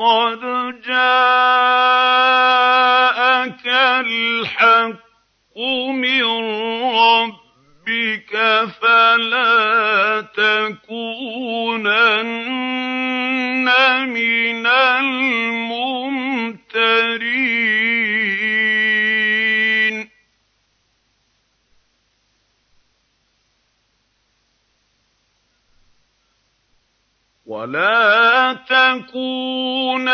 لَقَدْ جَاءَكَ الْحَقُّ مِن رَّبِّكَ فَلَا تَكُونَنَّ مِنَ الْمُمْتَرِينَ وَلَا تَكُونَنَّ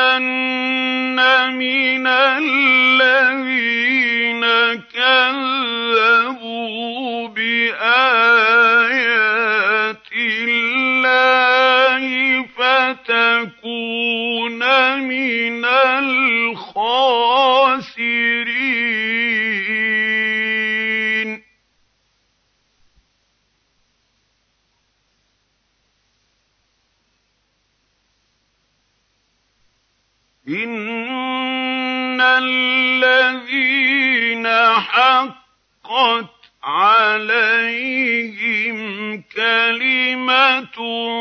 مِنَ الَّذِينَ كَذَّبُوا بِآيَاتِ اللَّهِ فَتَكُونَ مِنَ الْخَاسِرِينَ. حَقَّتْ عَلَيْهِمْ كَلِمَتُ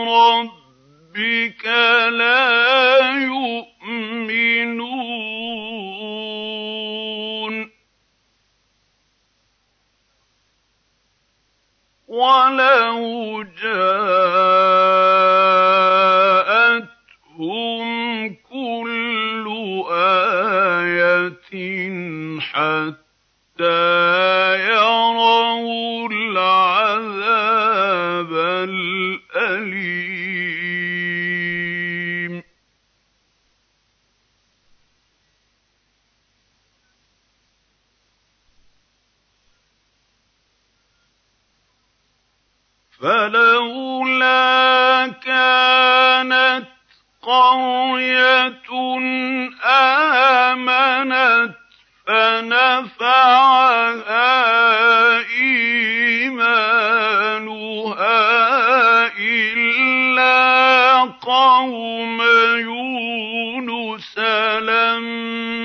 رَبِّكَ لَا يُؤْمِنُونَ. وَلَوْ جَاءَتْهُمْ كُلُّ آيَةٍ حَتَّىٰ يَرَوُا الْعَذَابَ الْأَلِيمَ. فَلَوْلَا كَانَتْ قَرْيَةٌ آمَنَتْ فَنَفَعَهَا إِيمَانُهَا إِلَّا قَوْمَ يُونُسَ لَمَّا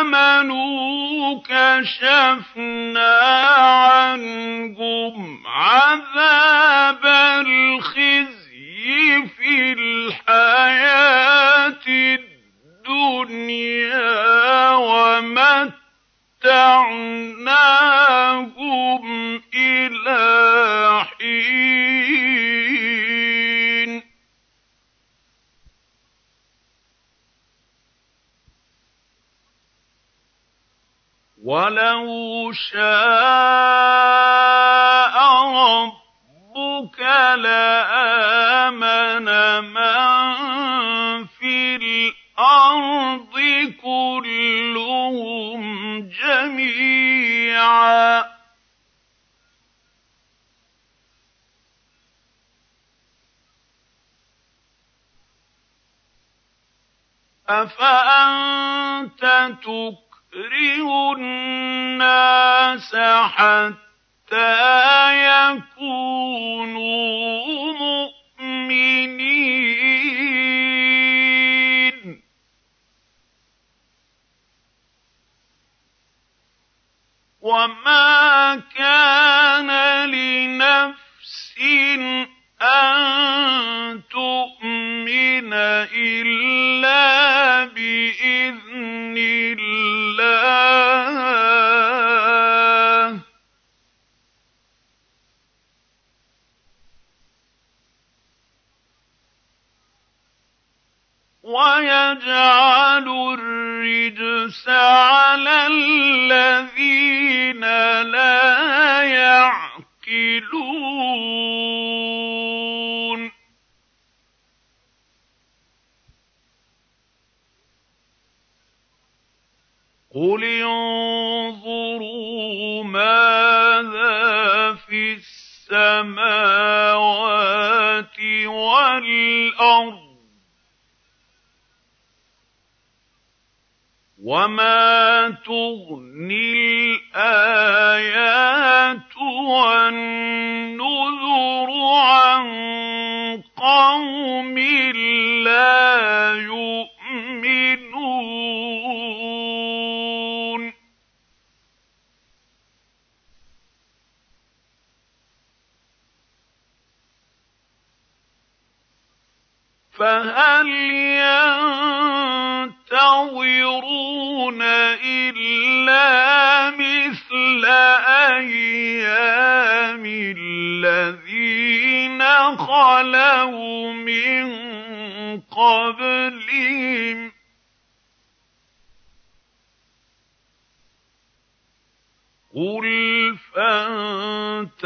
آمَنُوا كَشَفْنَا عَنْهُمْ عَذَابَ الْخِزْيِ فِي الْحَيَاةِ الدُّنْيَا وَمَتَّعْنَاهُمْ وَلَوْ شَاءَ رَبُّكَ لَآمَنَ مَن فِي الْأَرْضِ كُلُّهُمْ جَمِيعًا ۚ. أَفَأَنتَ تُكْرِهُ النَّاسَ حَتَّىٰ يَكُونُوا مُؤْمِنِينَ. وَمَا كَانَ لِنَفْسٍ أَن تُؤْمِنَ إِلَّا بِإِذْنِ اللَّهِ ۚ. وَيَجْعَلُ الرِّجْسَ عَلَى الَّذِينَ لَا يَعْقِلُونَ. قُلِ انظُرُوا مَاذَا فِي السَّمَاوَاتِ وَالْأَرْضِ وَمَا تُغْنِي الْآيَاتُ وَالنُّذُرُ عَن قَوْمٍ لَّا يُؤْمِنُونَ فَهَلْ يَنتَظِرُونَ إِلَّا مِثْلَ أَيَّامِ الَّذِينَ خَلَوْا مِن قَبْلِهِمْ ۚ؟ قُلْ فَانتَظِرُوا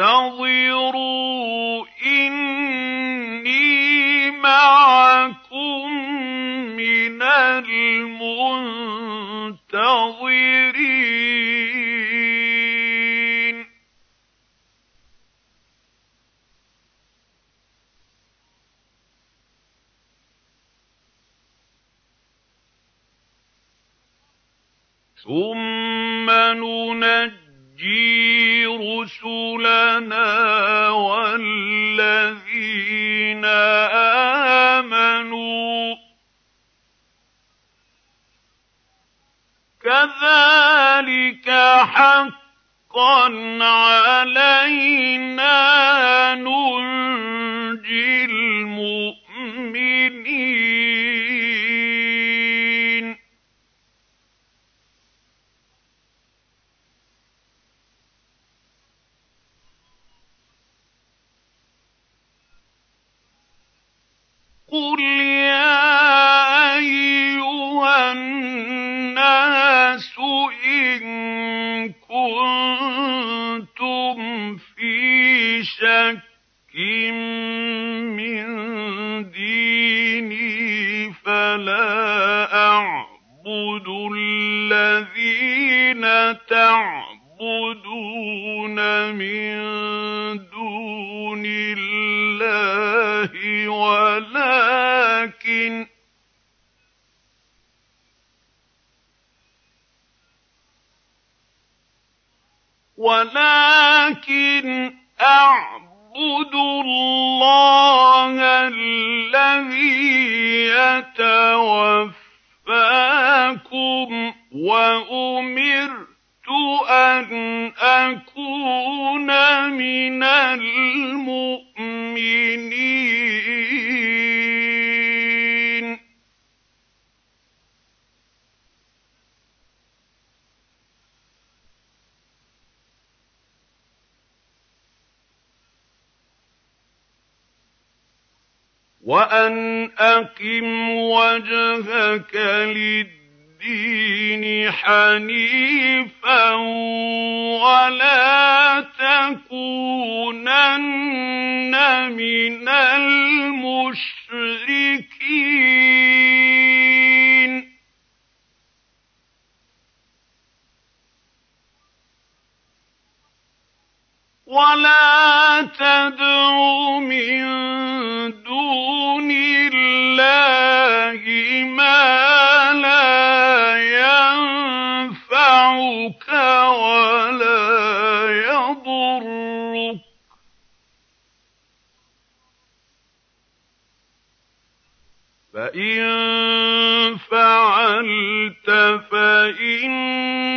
فَإِن فَعَلْتَ فَإِنَّكَ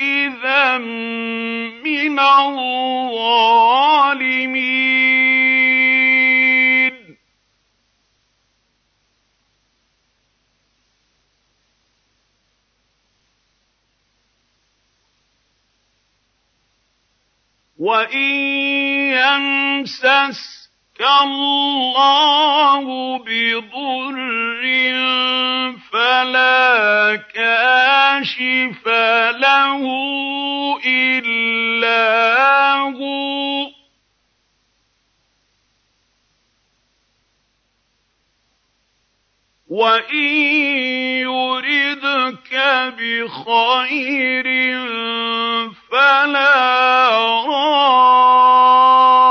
إِذًا مِّنَ الظَّالِمِينَ. وَإِن يَمْسَسْكَ اللَّهُ بِضُرٍّ فَلَا كَاشِفَ لَهُ إِلَّا هُوَ ۖ. وَإِن يُرِدْكَ بِخَيْرٍ فَلَا رَادِّ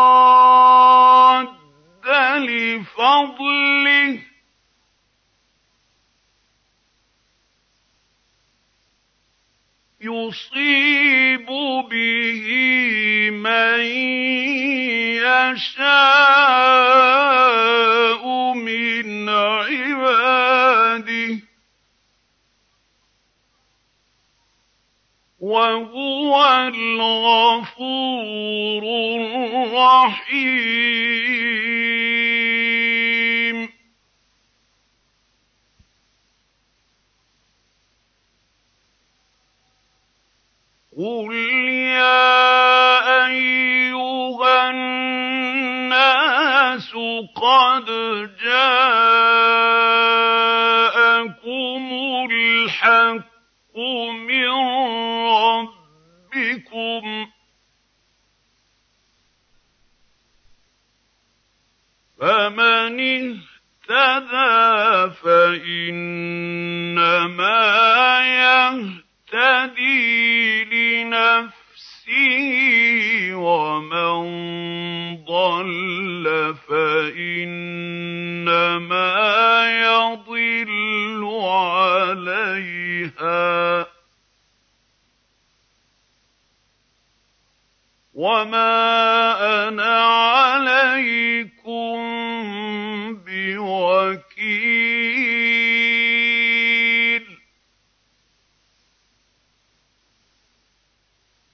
بِهِ مَن يَشَاءُ مِنْ عِبَادِهِ ۚ. وَهُوَ الْغَفُورُ الرَّحِيمُ. قُلْ يَا أَيُّهَا النَّاسُ قَدْ جَاءَكُمُ الْحَقُّ مِن رَّبِّكُمْ ۖ فَمَنِ اهْتَدَىٰ فَإِنَّمَا يَهْتَدِي لِنَفْسِهِ ۖ وَمَن ضَلَّ فَإِنَّمَا يَضِلُّ عَلَيْهَا ۚ. وَمَا أَنَا عَلَيْكُم